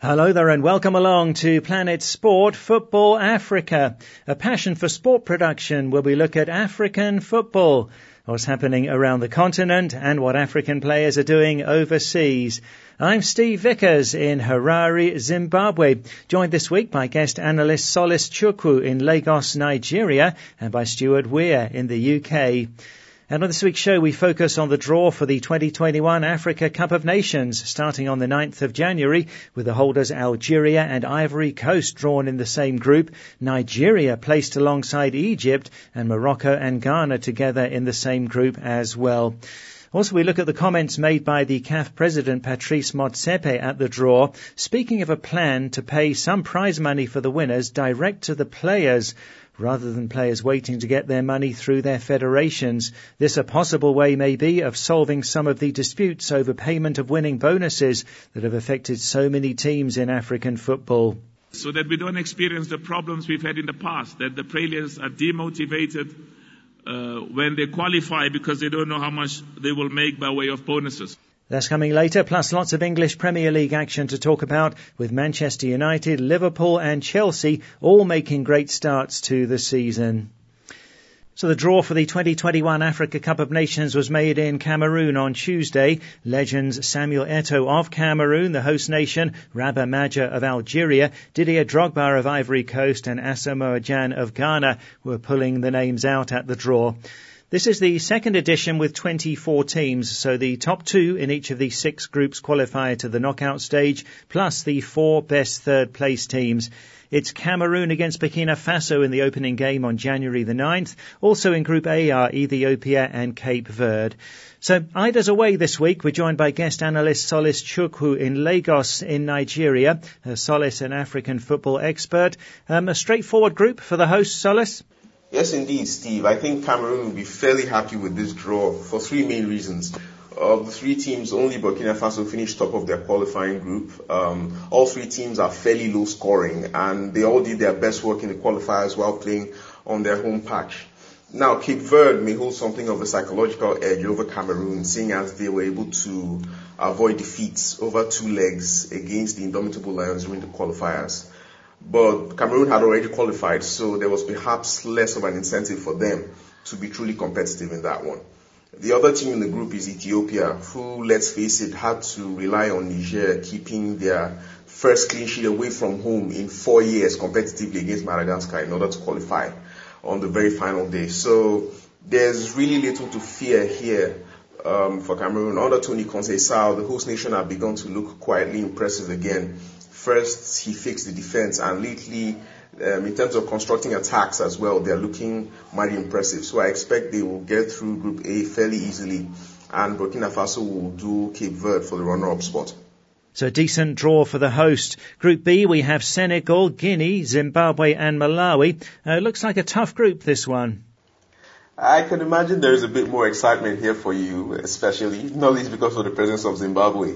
Hello there and welcome along to Planet Sport Football Africa, a passion for sport production where we look at African football, what's happening around the continent and what African players are doing overseas. I'm Steve Vickers in Harare, Zimbabwe, joined this week by guest analyst Solace Chukwu in Lagos, Nigeria and by Stuart Weir in the UK. And on this week's show, we focus on the draw for the 2021 Africa Cup of Nations, starting on the 9th of January, with the holders Algeria and Ivory Coast drawn in the same group, Nigeria placed alongside Egypt, and Morocco and Ghana together in the same group as well. Also, we look at the comments made by the CAF president Patrice Motsepe at the draw, speaking of a plan to pay some prize money for the winners direct to the players rather than players waiting to get their money through their federations. This a possible way may be of solving some of the disputes over payment of winning bonuses that have affected so many teams in African football. So that we don't experience the problems we've had in the past, that the players are demotivated uh, when they qualify because they don't know how much they will make by way of bonuses. That's coming later, plus lots of English Premier League action to talk about with Manchester United, Liverpool and Chelsea all making great starts to the season. So the draw for the 2021 Africa Cup of Nations was made in Cameroon on Tuesday. Legends Samuel Eto'o of Cameroon, the host nation, Rabah Madjer of Algeria, Didier Drogba of Ivory Coast and Asamoah Gyan of Ghana were pulling the names out at the draw. This is the second edition with 24 teams, so the top two in each of the six groups qualify to the knockout stage, plus the four best third place teams. It's Cameroon against Burkina Faso in the opening game on January the 9th. Also in Group A are Ethiopia and Cape Verde. So either's away this week. We're joined by guest analyst Solace Chukwu in Lagos in Nigeria. Solace, an African football expert. Um, a straightforward group for the host, Solace? Yes, indeed, Steve. I think Cameroon will be fairly happy with this draw for three main reasons. Of the three teams, only Burkina Faso finished top of their qualifying group. Um, all three teams are fairly low scoring, and they all did their best work in the qualifiers while playing on their home patch. Now, Cape Verde may hold something of a psychological edge over Cameroon, seeing as they were able to avoid defeats over two legs against the indomitable Lions during the qualifiers. But Cameroon had already qualified, so there was perhaps less of an incentive for them to be truly competitive in that one. The other team in the group is Ethiopia, who, let's face it, had to rely on Niger keeping their first clean sheet away from home in four years competitively against Madagascar in order to qualify on the very final day. So there's really little to fear here um, for Cameroon. Under Toni Conceição, the host nation have begun to look quietly impressive again First, he fixed the defense, and lately, um, in terms of constructing attacks as well, they're looking mighty impressive. So I expect they will get through Group A fairly easily, and Burkina Faso will do Cape Verde for the runner-up spot. So a decent draw for the host. Group B, we have Senegal, Guinea, Zimbabwe and Malawi. Uh, looks like a tough group, this one. I can imagine there is a bit more excitement here for you, especially, not least because of the presence of Zimbabwe.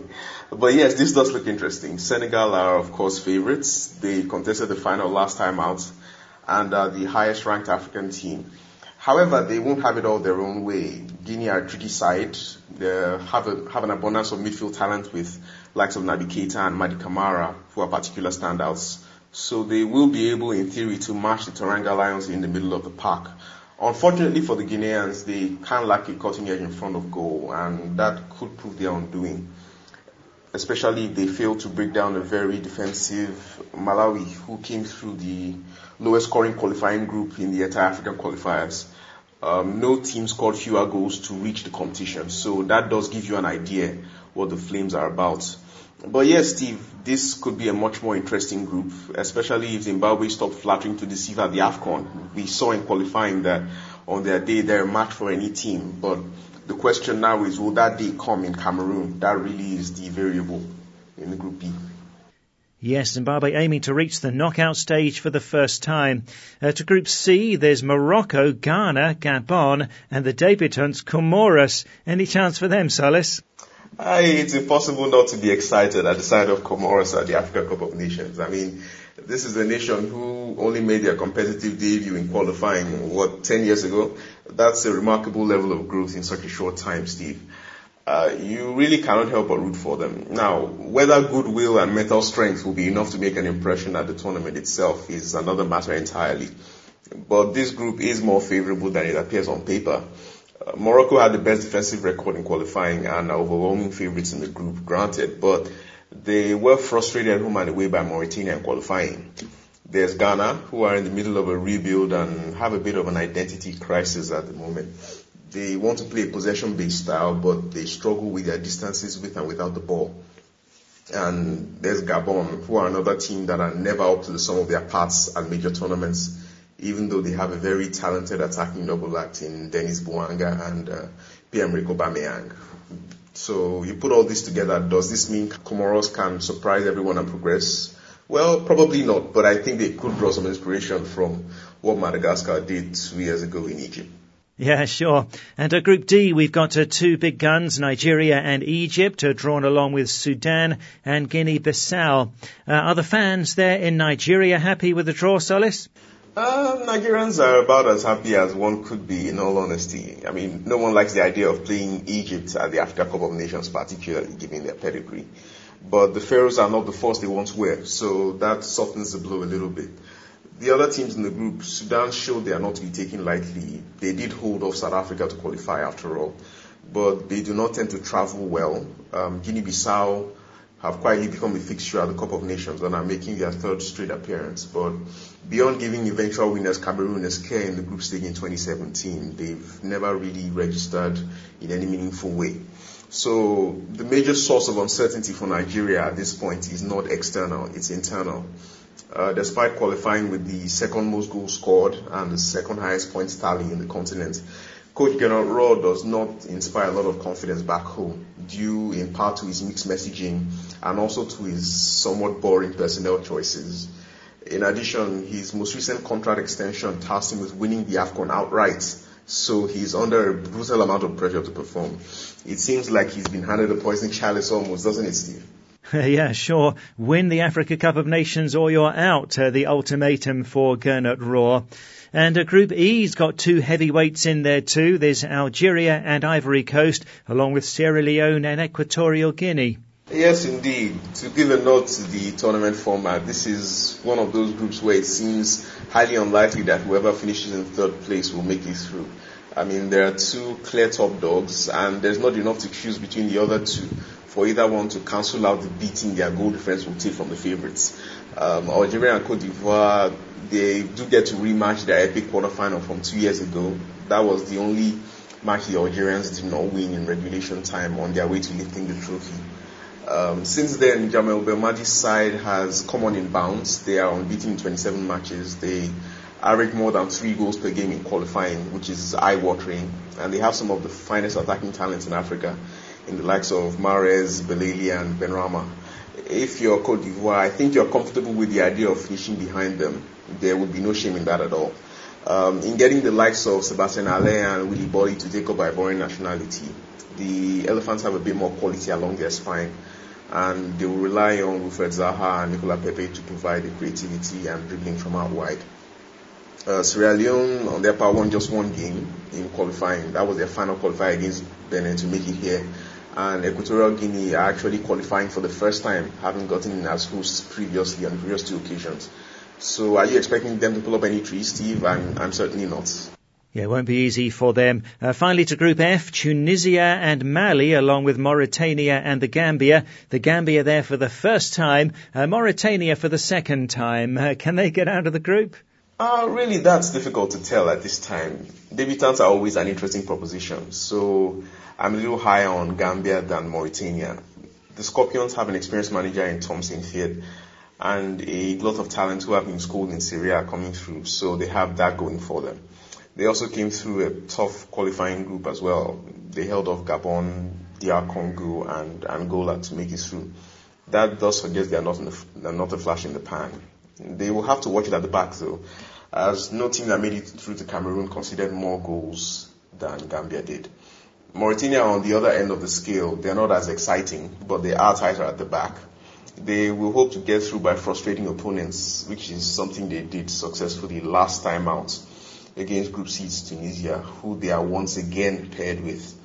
But yes, this does look interesting. Senegal are, of course, favorites. They contested the final last time out and are the highest ranked African team. However, they won't have it all their own way. Guinea are a tricky side. They have, a, have an abundance of midfield talent with likes of Naby Keita and Mady Camara, who are particular standouts. So they will be able, in theory, to match the Teranga Lions in the middle of the park. Unfortunately for the Guineans, they can't lack a cutting edge in front of goal, and that could prove their undoing. Especially if they fail to break down a very defensive Malawi, who came through the lowest scoring qualifying group in the entire African qualifiers. Um, no team scored fewer goals to reach the competition, so that does give you an idea what the Flames are about. But yes, Steve, this could be a much more interesting group, especially if Zimbabwe stop flattering to deceive at the AFCON. We saw in qualifying that on their day they're a match for any team. But the question now is, will that day come in Cameroon? That really is the variable in the Group B. Yes, Zimbabwe aiming to reach the knockout stage for the first time. Uh, to Group C, there's Morocco, Ghana, Gabon, and the debutants Comoros. Any chance for them, Solace? it's impossible not to be excited at the sight of Comoros at the Africa Cup of Nations. I mean, this is a nation who only made their competitive debut in qualifying, what, 10 years ago? That's a remarkable level of growth in such a short time, Steve. uh, you really cannot help but root for them. Now, whether goodwill and mental strength will be enough to make an impression at the tournament itself is another matter entirely. But this group is more favorable than it appears on paper. Uh, Morocco had the best defensive record in qualifying and are overwhelming favorites in the group, granted, but they were frustrated home and away by Mauritania in qualifying. There's Ghana, who are in the middle of a rebuild and have a bit of an identity crisis at the moment. They want to play a possession-based style, but they struggle with their distances with and without the ball. And there's Gabon, who are another team that are never up to the sum of their parts at major tournaments, even though they have a very talented attacking double act in Denis Bouanga and uh, Pierre-Emerick Aubameyang. So you put all this together, does this mean Comoros can surprise everyone and progress? Well, probably not, but I think they could draw some inspiration from what Madagascar did two years ago in Egypt. Yeah, sure. And at Group D, we've got uh, two big guns, Nigeria and Egypt, uh, drawn along with Sudan and Guinea-Bissau. Uh, are the fans there in Nigeria happy with the draw, Solace? Uh, Nigerians are about as happy as one could be, in all honesty. I mean, no one likes the idea of playing Egypt at the Africa Cup of Nations, particularly given their pedigree. But the Pharaohs are not the force they once were, so that softens the blow a little bit. The other teams in the group, Sudan showed they are not to be taken lightly. They did hold off South Africa to qualify after all, but they do not tend to travel well. Um, Guinea-Bissau have quietly become a fixture at the Cup of Nations and are making their third straight appearance. But beyond giving eventual winners Cameroon a scare in the group stage in 2017, they've never really registered in any meaningful way. So the major source of uncertainty for Nigeria at this point is not external, it's internal. Uh, despite qualifying with the second most goals scored and the second highest points tally in the continent, Coach Gernot Rohr does not inspire a lot of confidence back home, due in part to his mixed messaging and also to his somewhat boring personnel choices. In addition, his most recent contract extension tasked him with winning the AFCON outright, so he's under a brutal amount of pressure to perform. It seems like he's been handed a poison chalice almost, doesn't it, Steve? yeah, sure. Win the Africa Cup of Nations or you're out. Uh, the ultimatum for Gernot Rohr. And uh, Group E's got two heavyweights in there too. There's Algeria and Ivory Coast, along with Sierra Leone and Equatorial Guinea. Yes, indeed. To give a note to the tournament format, this is one of those groups where it seems highly unlikely that whoever finishes in third place will make it through. I mean, there are two clear top dogs, and there's not enough to choose between the other two for either one to cancel out the beating their goal difference will take from the favourites. Um, Algeria and Cote d'Ivoire, they do get to rematch their epic quarterfinal from two years ago. That was the only match the Algerians did not win in regulation time on their way to lifting the trophy. Um, since then, Djamel Belmadi's side has come on in bounds. They are unbeaten in 27 matches. They average more than three goals per game in qualifying, which is eye-watering. And they have some of the finest attacking talents in Africa in the likes of Mahrez, Belaili, and Benrahma. If you're Cote d'Ivoire, I think you're comfortable with the idea of finishing behind them. There would be no shame in that at all. Um, in getting the likes of Sebastien Haller and Willy Boly to take up Ivorian nationality, the Elephants have a bit more quality along their spine, and they will rely on Wilfried Zaha and Nicolas Pepe to provide the creativity and dribbling from out wide. Uh, Sierra Leone, on their part, won just one game in qualifying. That was their final qualifier against Benin to make it here and Equatorial Guinea are actually qualifying for the first time, having gotten in as hosts previously on previous two occasions. So are you expecting them to pull up any trees, Steve? I'm, I'm certainly not. Yeah, it won't be easy for them. Uh, finally to Group F, Tunisia and Mali, along with Mauritania and the Gambia. The Gambia there for the first time, uh, Mauritania for the second time. Uh, can they get out of the group? Uh, really, that's difficult to tell at this time. Debutants are always an interesting proposition. So I'm a little higher on Gambia than Mauritania. The Scorpions have an experienced manager in Tom Saintfiet and a lot of talent who have been schooled in Syria coming through, so they have that going for them. They also came through a tough qualifying group as well. They held off Gabon, DR Congo, and Angola to make it through. That does suggest they are not, the, they're not a flash in the pan. They will have to watch it at the back though, as no team that made it through to Cameroon conceded more goals than Gambia did. Mauritania on the other end of the scale, they're not as exciting, but they are tighter at the back. They will hope to get through by frustrating opponents, which is something they did successfully last time out against Group C's Tunisia, who they are once again paired with.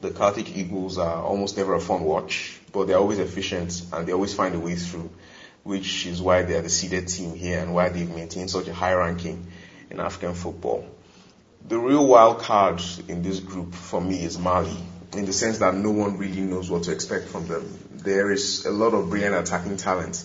The Carthage Eagles are almost never a fun watch, but they're always efficient and they always find a way through, which is why they're the seeded team here and why they've maintained such a high ranking in African football. The real wild card in this group for me is Mali, in the sense that no one really knows what to expect from them. There is a lot of brilliant attacking talent,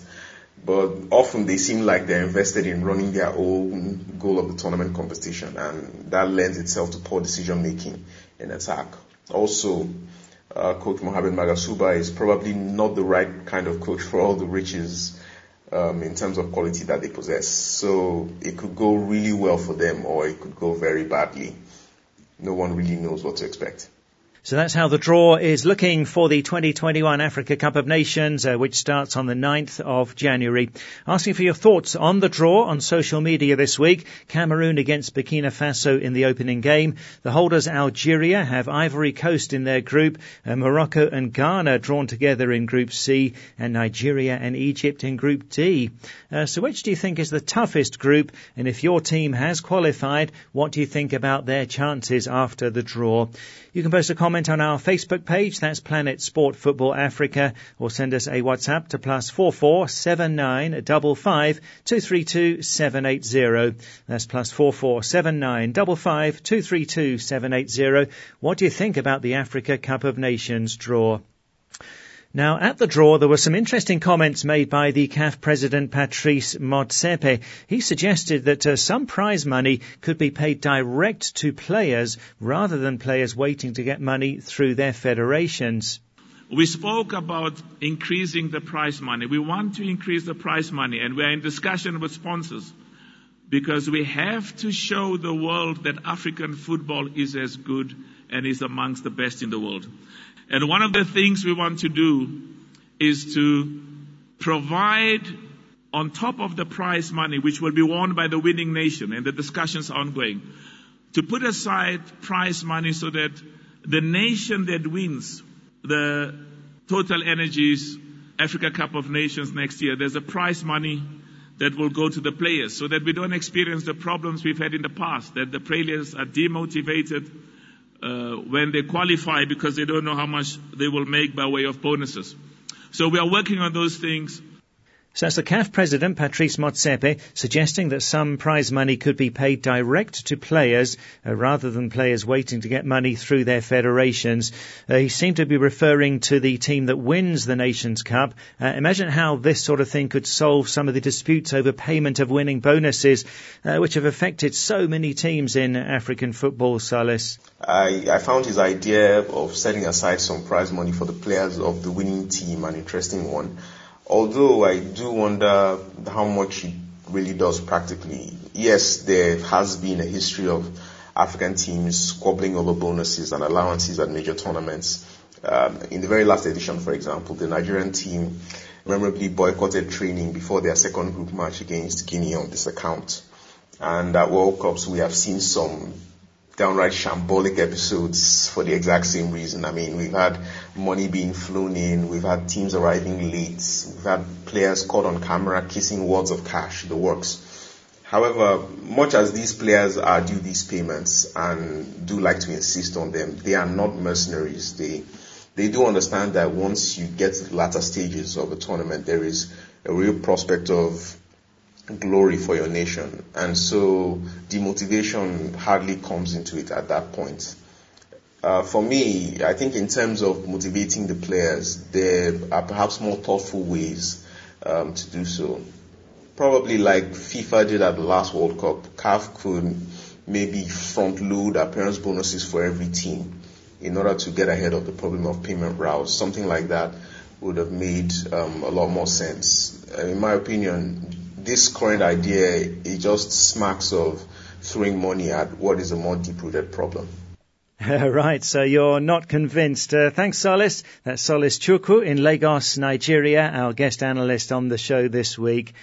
but often they seem like they're invested in running their own goal of the tournament competition, and that lends itself to poor decision making in attack. Also, uh, Coach Mohamed Magassouba is probably not the right kind of coach for all the riches um, in terms of quality that they possess. So it could go really well for them or it could go very badly. No one really knows what to expect. So that's how the draw is looking for the 2021 Africa Cup of Nations, uh, which starts on the 9th of January. Asking for your thoughts on the draw on social media this week. Cameroon against Burkina Faso in the opening game. The holders Algeria have Ivory Coast in their group. Uh, Morocco and Ghana drawn together in Group C and Nigeria and Egypt in Group D. Uh, so which do you think is the toughest group? And if your team has qualified, what do you think about their chances after the draw? You can post a comment on our Facebook page, that's Planet Sport Football Africa, or send us a WhatsApp to plus four four seven nine double five two three two seven eight zero. That's plus four four seven nine double five two three two seven eight zero. What do you think about the Africa Cup of Nations draw? Now, at the draw, there were some interesting comments made by the CAF president Patrice Motsepe. He suggested that uh, some prize money could be paid direct to players rather than players waiting to get money through their federations. We spoke about increasing the prize money. We want to increase the prize money, and we're in discussion with sponsors because we have to show the world that African football is as good and is amongst the best in the world. And one of the things we want to do is to provide on top of the prize money, which will be won by the winning nation, and the discussions are ongoing, to put aside prize money so that the nation that wins the TotalEnergies Africa Cup of Nations next year, there's a prize money that will go to the players so that we don't experience the problems we've had in the past, that the players are demotivated, uh, when they qualify because they don't know how much they will make by way of bonuses. So we are working on those things. So the CAF president, Patrice Motsepe, suggesting that some prize money could be paid direct to players uh, rather than players waiting to get money through their federations. Uh, he seemed to be referring to the team that wins the Nations Cup. Uh, imagine how this sort of thing could solve some of the disputes over payment of winning bonuses, uh, which have affected so many teams in African football, Solace. I, I found his idea of setting aside some prize money for the players of the winning team an interesting one. Although I do wonder how much it really does practically. Yes, there has been a history of African teams squabbling over bonuses and allowances at major tournaments. Um, in the very last edition, for example, the Nigerian team memorably boycotted training before their second group match against Guinea on this account. And at World Cups, we have seen some downright shambolic episodes for the exact same reason. I mean, we've had money being flown in, we've had teams arriving late, we've had players caught on camera kissing wads of cash, the works. However, much as these players are due these payments and do like to insist on them, they are not mercenaries. They they do understand that once you get to the latter stages of a tournament, there is a real prospect of glory for your nation. And so demotivation hardly comes into it at that point. Uh, for me, I think in terms of motivating the players, there are perhaps more thoughtful ways um, to do so. Probably like FIFA did at the last World Cup, CAF could maybe front load appearance bonuses for every team in order to get ahead of the problem of payment routes. Something like that would have made um, a lot more sense. in my opinion, this current idea, it just smacks of throwing money at what is a more deep-rooted problem. right, so you're not convinced. Uh, thanks, Solace. That's Solace Chukwu in Lagos, Nigeria, our guest analyst on the show this week.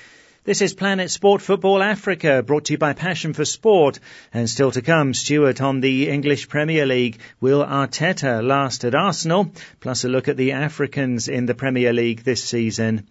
This is Planet Sport Football Africa, brought to you by Passion for Sport. And still to come, Stuart on the English Premier League. Will Arteta last at Arsenal? Plus a look at the Africans in the Premier League this season.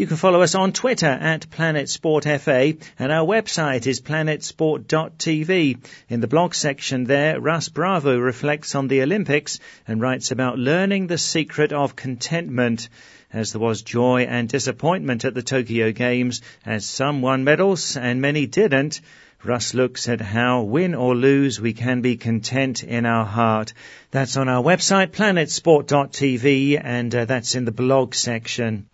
You can follow us on Twitter at Planet Sport FA and our website is planetsport.tv. In the blog section there, Russ Bravo reflects on the Olympics and writes about learning the secret of contentment as there was joy and disappointment at the Tokyo Games as some won medals and many didn't. Russ looks at how, win or lose, we can be content in our heart. That's on our website, planetsport.tv, and uh, that's in the blog section.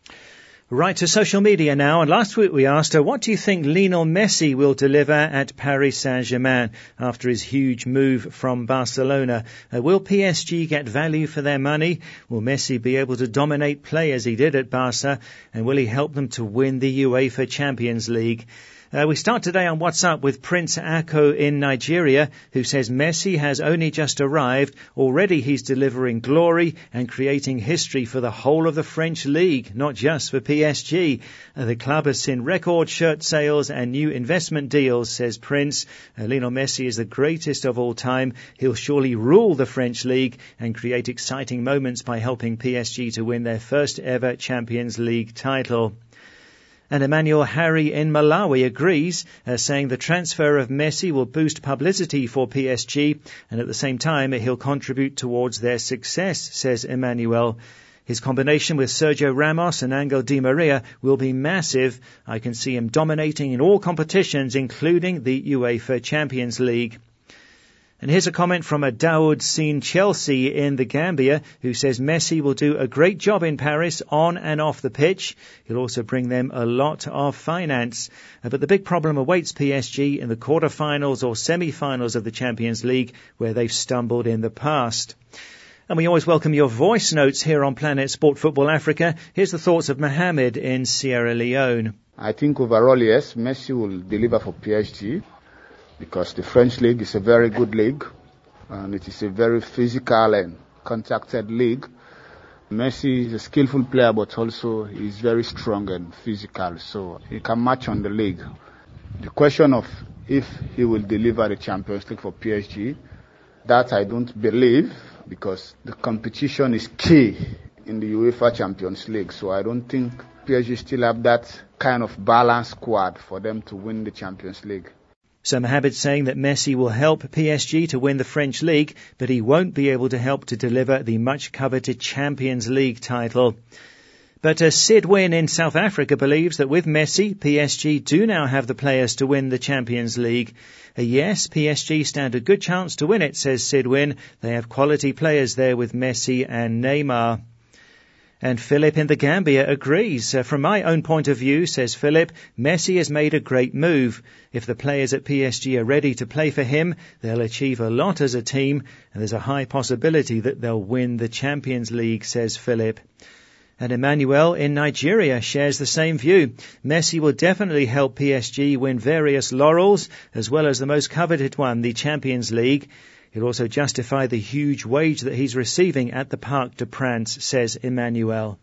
Right to social media now, and last week we asked her, what do you think Lionel Messi will deliver at Paris Saint-Germain after his huge move from Barcelona? Uh, will PSG get value for their money? Will Messi be able to dominate play as he did at Barca? And will he help them to win the UEFA Champions League? Uh, we start today on WhatsApp with Prince Akko in Nigeria, who says Messi has only just arrived. Already he's delivering glory and creating history for the whole of the French league, not just for PSG. Uh, the club has seen record shirt sales and new investment deals, says Prince. Uh, Lionel Messi is the greatest of all time. He'll surely rule the French league and create exciting moments by helping PSG to win their first ever Champions League title. And Emmanuel Harry in Malawi agrees, uh, saying the transfer of Messi will boost publicity for PSG and at the same time he'll contribute towards their success, says Emmanuel. His combination with Sergio Ramos and Angel Di Maria will be massive. I can see him dominating in all competitions, including the UEFA Champions League. And here's a comment from a Dawood Seen Chelsea in the Gambia who says Messi will do a great job in Paris on and off the pitch. He'll also bring them a lot of finance. Uh, but the big problem awaits PSG in the quarterfinals or semi-finals of the Champions League where they've stumbled in the past. And we always welcome your voice notes here on Planet Sport Football Africa. Here's the thoughts of Mohamed in Sierra Leone. I think overall, yes, Messi will deliver for PSG because the French league is a very good league and it is a very physical and contacted league. Messi is a skillful player, but also he's very strong and physical, so he can match on the league. The question of if he will deliver the Champions League for PSG, that I don't believe because the competition is key in the UEFA Champions League. So I don't think PSG still have that kind of balanced squad for them to win the Champions League. Some habits saying that Messi will help PSG to win the French league, but he won't be able to help to deliver the much coveted Champions League title. But uh, Sid Win in South Africa believes that with Messi, PSG do now have the players to win the Champions League. Uh, yes, PSG stand a good chance to win it, says Sid Win. They have quality players there with Messi and Neymar. And Philip in the Gambia agrees. Uh, from my own point of view, says Philip, Messi has made a great move. If the players at PSG are ready to play for him, they'll achieve a lot as a team, and there's a high possibility that they'll win the Champions League, says Philip. And Emmanuel in Nigeria shares the same view. Messi will definitely help PSG win various laurels, as well as the most coveted one, the Champions League. He'll also justify the huge wage that he's receiving at the Parc des Princes, says Emmanuel.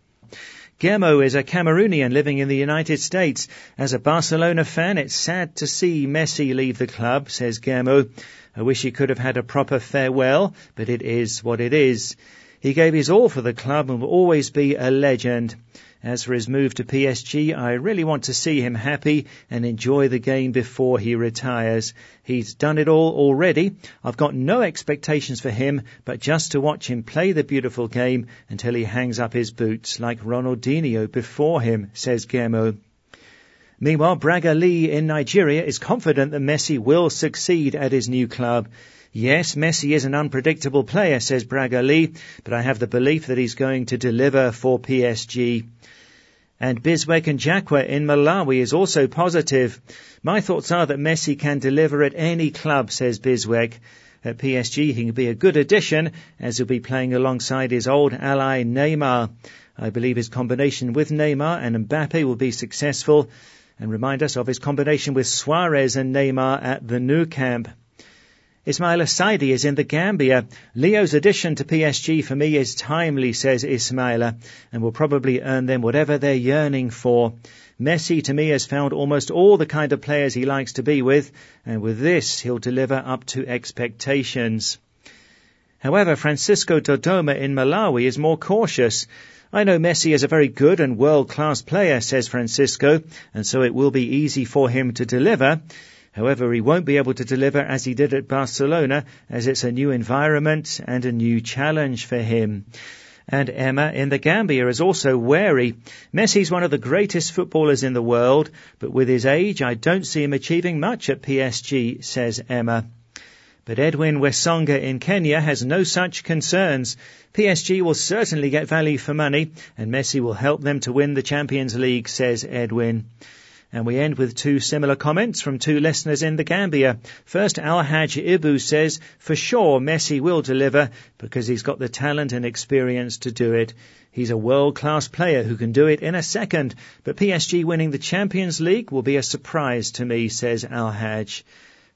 Guillermo is a Cameroonian living in the United States. As a Barcelona fan, it's sad to see Messi leave the club, says Guillermo. I wish he could have had a proper farewell, but it is what it is. He gave his all for the club and will always be a legend. As for his move to PSG, I really want to see him happy and enjoy the game before he retires. He's done it all already. I've got no expectations for him, but just to watch him play the beautiful game until he hangs up his boots like Ronaldinho before him, says Guillermo. Meanwhile, Braga Lee in Nigeria is confident that Messi will succeed at his new club. Yes, Messi is an unpredictable player, says Braga but I have the belief that he's going to deliver for PSG. And Biswek and Jakwa in Malawi is also positive. My thoughts are that Messi can deliver at any club, says Biswek. At PSG, he can be a good addition as he'll be playing alongside his old ally Neymar. I believe his combination with Neymar and Mbappe will be successful and remind us of his combination with Suarez and Neymar at the Nou Camp. Ismail Saidi is in the Gambia. Leo's addition to PSG for me is timely, says Ismaila, and will probably earn them whatever they're yearning for. Messi to me has found almost all the kind of players he likes to be with, and with this he'll deliver up to expectations. However, Francisco Dodoma in Malawi is more cautious. I know Messi is a very good and world-class player, says Francisco, and so it will be easy for him to deliver. However, he won't be able to deliver as he did at Barcelona, as it's a new environment and a new challenge for him. And Emma in the Gambia is also wary. Messi's one of the greatest footballers in the world, but with his age, I don't see him achieving much at PSG, says Emma. But Edwin Wesonga in Kenya has no such concerns. PSG will certainly get value for money, and Messi will help them to win the Champions League, says Edwin. And we end with two similar comments from two listeners in the Gambia. First, Al Haj Ibu says, for sure Messi will deliver because he's got the talent and experience to do it. He's a world-class player who can do it in a second, but PSG winning the Champions League will be a surprise to me, says Al Haj.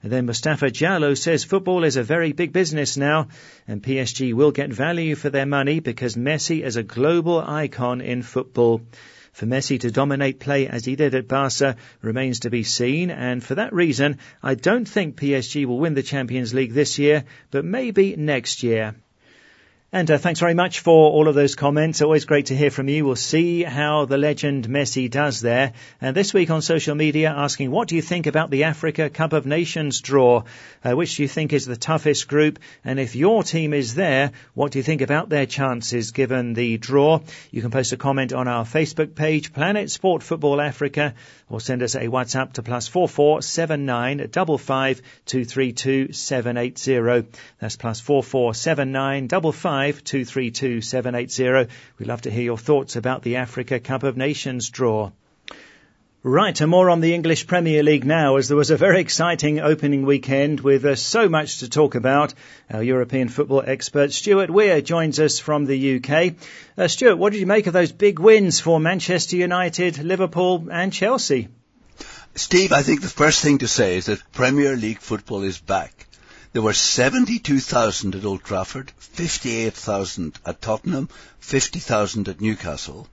And then Mustafa Jallo says football is a very big business now, and PSG will get value for their money because Messi is a global icon in football. For Messi to dominate play as he did at Barca remains to be seen, and for that reason, I don't think PSG will win the Champions League this year, but maybe next year. And uh, thanks very much for all of those comments. Always great to hear from you. We'll see how the legend Messi does there. And this week on social media, asking what do you think about the Africa Cup of Nations draw? Uh, which do you think is the toughest group? And if your team is there, what do you think about their chances given the draw? You can post a comment on our Facebook page, Planet Sport Football Africa, or send us a WhatsApp to plus four four seven nine double five two three two seven eight zero. That's plus four four seven nine double five two three two seven eight zero. We'd love to hear your thoughts about the Africa Cup of Nations draw. Right, and more on the English Premier League now, as there was a very exciting opening weekend with uh, so much to talk about. Our European football expert Stuart Weir joins us from the UK. Uh, Stuart, what did you make of those big wins for Manchester United, Liverpool, and Chelsea? Steve, I think the first thing to say is that Premier League football is back. There were 72,000 at Old Trafford, 58,000 at Tottenham, 50,000 at Newcastle.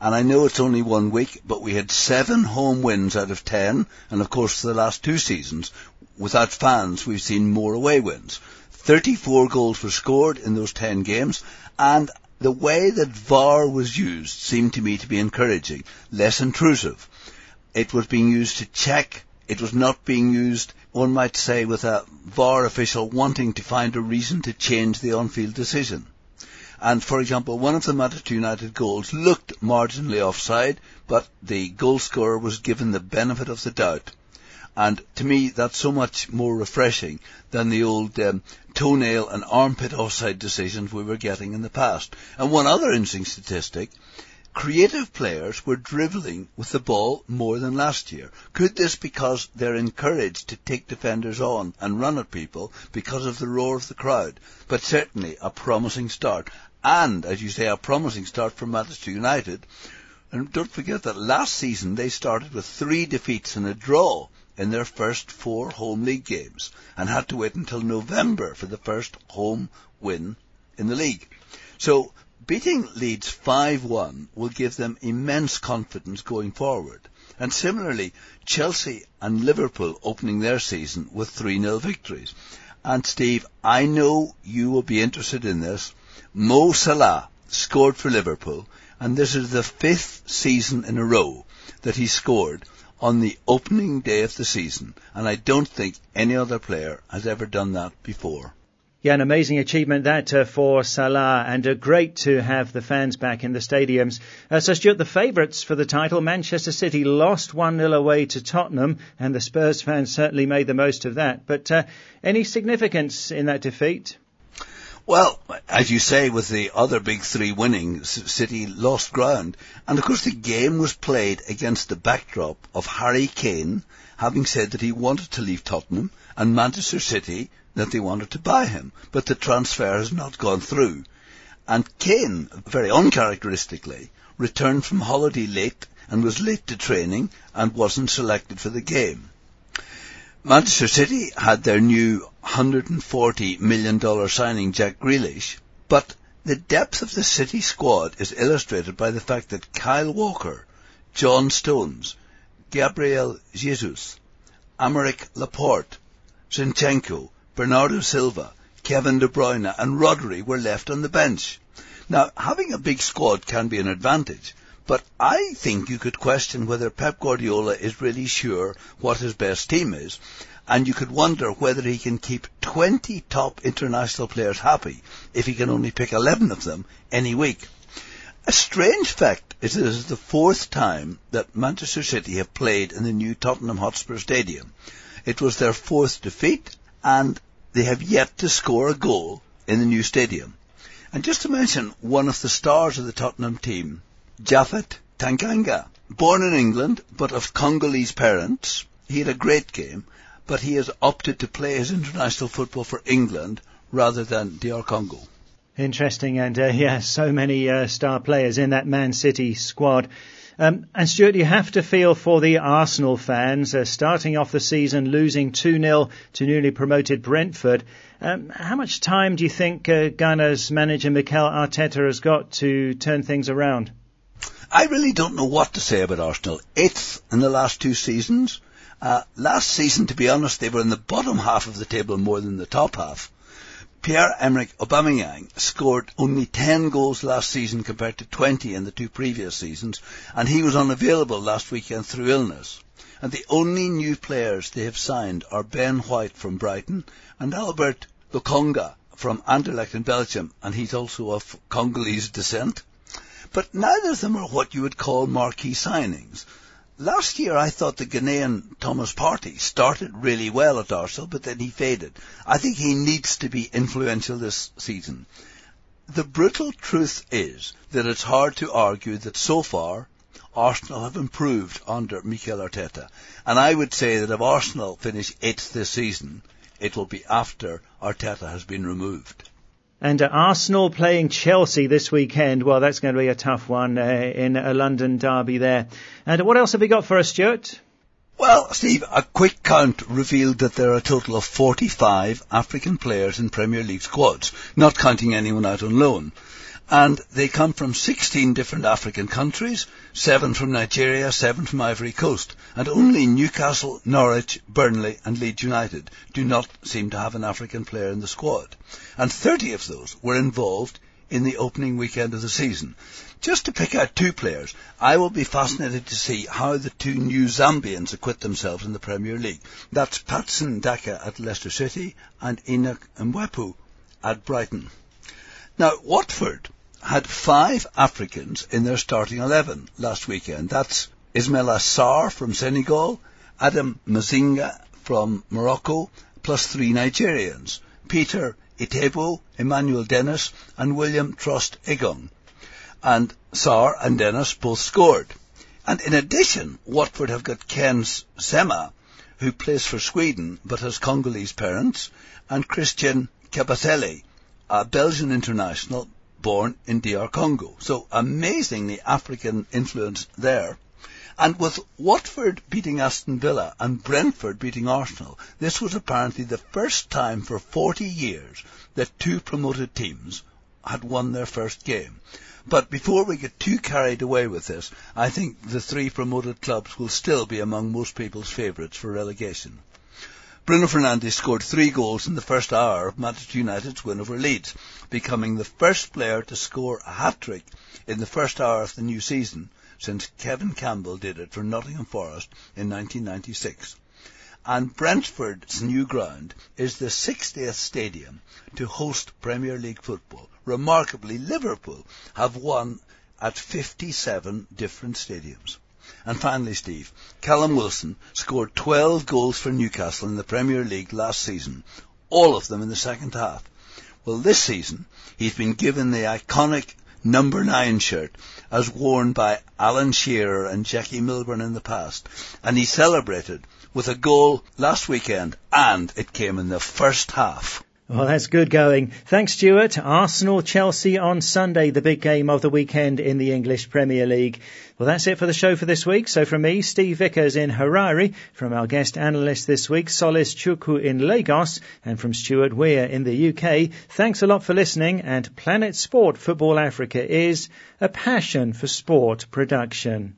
And I know it's only one week, but we had seven home wins out of ten. And of course, for the last two seasons, without fans, we've seen more away wins. 34 goals were scored in those 10 games. And the way that VAR was used seemed to me to be encouraging, less intrusive. It was being used to check. It was not being used, one might say, with a VAR official wanting to find a reason to change the on-field decision. And for example, one of the Manchester United goals looked marginally offside, but the goal scorer was given the benefit of the doubt. And to me, that's so much more refreshing than the old um, toenail and armpit offside decisions we were getting in the past. And one other interesting statistic, creative players were dribbling with the ball more than last year. Could this because they're encouraged to take defenders on and run at people because of the roar of the crowd? But certainly a promising start and, as you say, a promising start for Manchester United. And don't forget that last season they started with three defeats and a draw in their first four home league games and had to wait until November for the first home win in the league. So beating Leeds 5-1 will give them immense confidence going forward. And similarly, Chelsea and Liverpool opening their season with 3-0 victories. And Steve, I know you will be interested in this. Mo Salah scored for Liverpool, and this is the fifth season in a row that he scored on the opening day of the season, and I don't think any other player has ever done that before. Yeah, an amazing achievement that uh, for Salah, and uh, great to have the fans back in the stadiums. Uh, so, Stuart, the favourites for the title, Manchester City lost 1-0 away to Tottenham, and the Spurs fans certainly made the most of that. But uh, any significance in that defeat? Well, as you say, with the other big three winning, City lost ground. And of course the game was played against the backdrop of Harry Kane having said that he wanted to leave Tottenham and Manchester City that they wanted to buy him. But the transfer has not gone through. And Kane, very uncharacteristically, returned from holiday late and was late to training and wasn't selected for the game. Manchester City had their new $140 million signing Jack Grealish, but the depth of the City squad is illustrated by the fact that Kyle Walker, John Stones, Gabriel Jesus, Aymeric Laporte, Zinchenko, Bernardo Silva, Kevin De Bruyne and Rodri were left on the bench. Now, having a big squad can be an advantage, but I think you could question whether Pep Guardiola is really sure what his best team is, and you could wonder whether he can keep 20 top international players happy if he can only pick 11 of them any week. A strange fact is that this is the fourth time that Manchester City have played in the new Tottenham Hotspur Stadium. It was their fourth defeat, and they have yet to score a goal in the new stadium. And just to mention one of the stars of the Tottenham team, Japhet Tanganga, born in England but of Congolese parents, he had a great game, but he has opted to play his international football for England rather than DR Congo. Interesting, and uh, yeah, so many uh, star players in that Man City squad. Um, and Stuart, you have to feel for the Arsenal fans uh, starting off the season losing 2-0 to newly promoted Brentford. Um, how much time do you think uh, Ghana's manager Mikel Arteta has got to turn things around? I really don't know what to say about Arsenal. Eighth in the last two seasons. Uh, last season, to be honest, they were in the bottom half of the table more than the top half. Pierre-Emerick Aubameyang scored only 10 goals last season compared to 20 in the two previous seasons, and he was unavailable last weekend through illness. And the only new players they have signed are Ben White from Brighton and Albert Lokonga from Anderlecht in Belgium, and he's also of Congolese descent. But neither of them are what you would call marquee signings. Last year, I thought the Ghanaian Thomas Partey started really well at Arsenal, but then he faded. I think he needs to be influential this season. The brutal truth is that it's hard to argue that so far Arsenal have improved under Mikel Arteta. And I would say that if Arsenal finish eighth this season, it will be after Arteta has been removed. And uh, Arsenal playing Chelsea this weekend. Well, that's going to be a tough one uh, in a London derby there. And what else have we got for us, Stuart? Well, Steve, a quick count revealed that there are a total of 45 African players in Premier League squads, not counting anyone out on loan and they come from 16 different African countries, seven from Nigeria, seven from Ivory Coast, and only Newcastle, Norwich, Burnley and Leeds United do not seem to have an African player in the squad. And 30 of those were involved in the opening weekend of the season. Just to pick out two players, I will be fascinated to see how the two new Zambians acquit themselves in the Premier League. That's Patson Daka at Leicester City and Enoch Mwepu at Brighton. Now, Watford had five Africans in their starting 11 last weekend. That's Ismaila Sarr from Senegal, Adam Masina from Morocco, plus three Nigerians, Peter Etebo, Emmanuel Dennis, and William Trust Egong. And Sarr and Dennis both scored. And in addition, Watford have got Ken Sema, who plays for Sweden but has Congolese parents, and Christian Kabasele, a Belgian international born in DR Congo. So amazingly African influence there. And with Watford beating Aston Villa and Brentford beating Arsenal, this was apparently the first time for 40 years that two promoted teams had won their first game. But before we get too carried away with this, I think the three promoted clubs will still be among most people's favourites for relegation. Bruno Fernandes scored three goals in the first hour of Manchester United's win over Leeds, becoming the first player to score a hat-trick in the first hour of the new season since Kevin Campbell did it for Nottingham Forest in 1996. And Brentford's new ground is the 60th stadium to host Premier League football. Remarkably, Liverpool have won at 57 different stadiums. And finally, Steve, Callum Wilson scored 12 goals for Newcastle in the Premier League last season, all of them in the second half. Well, this season, he's been given the iconic number nine shirt as worn by Alan Shearer and Jackie Milburn in the past, and he celebrated with a goal last weekend, and it came in the first half. Well, that's good going. Thanks, Stuart. Arsenal Chelsea on Sunday, the big game of the weekend in the English Premier League. Well, that's it for the show for this week. So from me, Steve Vickers in Harare, from our guest analyst this week, Solace Chukwu in Lagos, and from Stuart Weir in the UK, thanks a lot for listening. And Planet Sport Football Africa is a passion for sport production.